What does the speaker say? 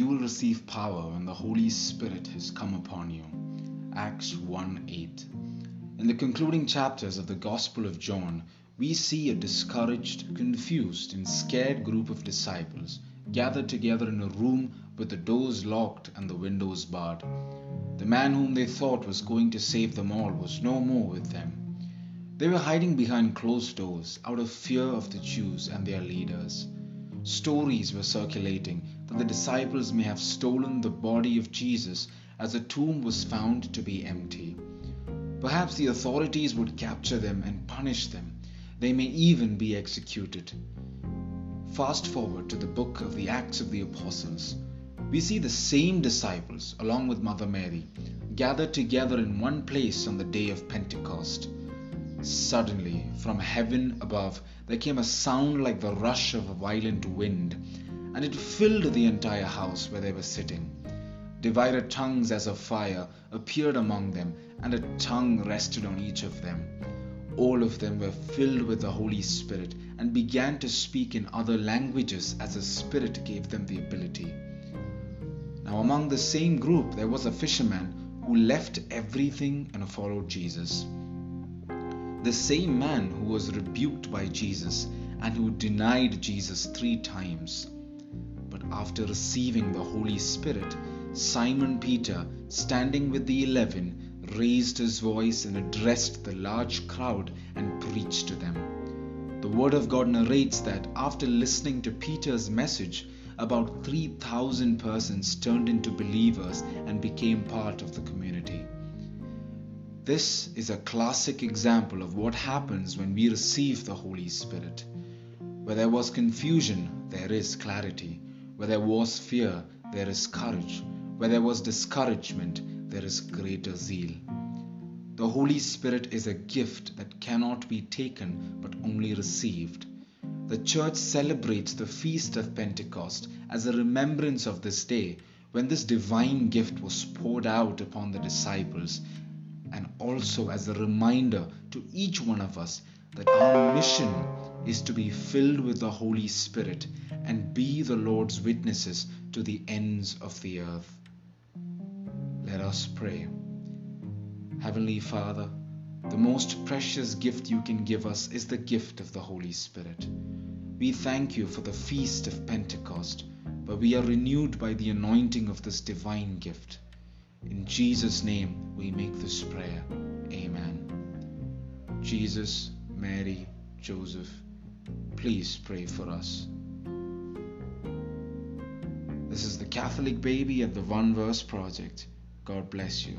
receive power when the Holy Spirit has come upon you. Acts 1 8. In the concluding chapters of the Gospel of John, we see a discouraged, confused, and scared group of disciples gathered together in a room with the doors locked and the windows barred. The man whom they thought was going to save them all was no more with them. They were hiding behind closed doors out of fear of the Jews and their leaders. Stories were circulating that the disciples may have stolen the body of Jesus as the tomb was found to be empty. Perhaps the authorities would capture them and punish them. They may even be executed. Fast forward to the book of the Acts of the Apostles. We see the same disciples, along with Mother Mary, gathered together in one place on the day of Pentecost. Suddenly, from heaven above, there came a sound like the rush of a violent wind, and it filled the entire house where they were sitting. Divided tongues as of fire appeared among them, and a tongue rested on each of them. All of them were filled with the Holy Spirit and began to speak in other languages as the Spirit gave them the ability. Now, among the same group, there was a fisherman who left everything and followed Jesus. The same man who was rebuked by Jesus and who denied Jesus three times. After receiving the Holy Spirit, Simon Peter, standing with the eleven, raised his voice and addressed the large crowd and preached to them. The Word of God narrates that after listening to Peter's message, about 3,000 persons turned into believers and became part of the community. This is a classic example of what happens when we receive the Holy Spirit. Where there was confusion, there is clarity. Where there was fear, there is courage. Where there was discouragement, there is greater zeal. The Holy Spirit is a gift that cannot be taken but only received. The church celebrates the feast of Pentecost as a remembrance of this day when this divine gift was poured out upon the disciples and also as a reminder to each one of us that our mission is to be filled with the Holy Spirit and be the Lord's witnesses to the ends of the earth. Let us pray. Heavenly Father, the most precious gift you can give us is the gift of the Holy Spirit. We thank you for the feast of Pentecost, but we are renewed by the anointing of this divine gift. In Jesus' name we make this prayer. Amen. Jesus, Mary, Joseph, please pray for us. This is the Catholic Baby at the One Verse Project. God bless you.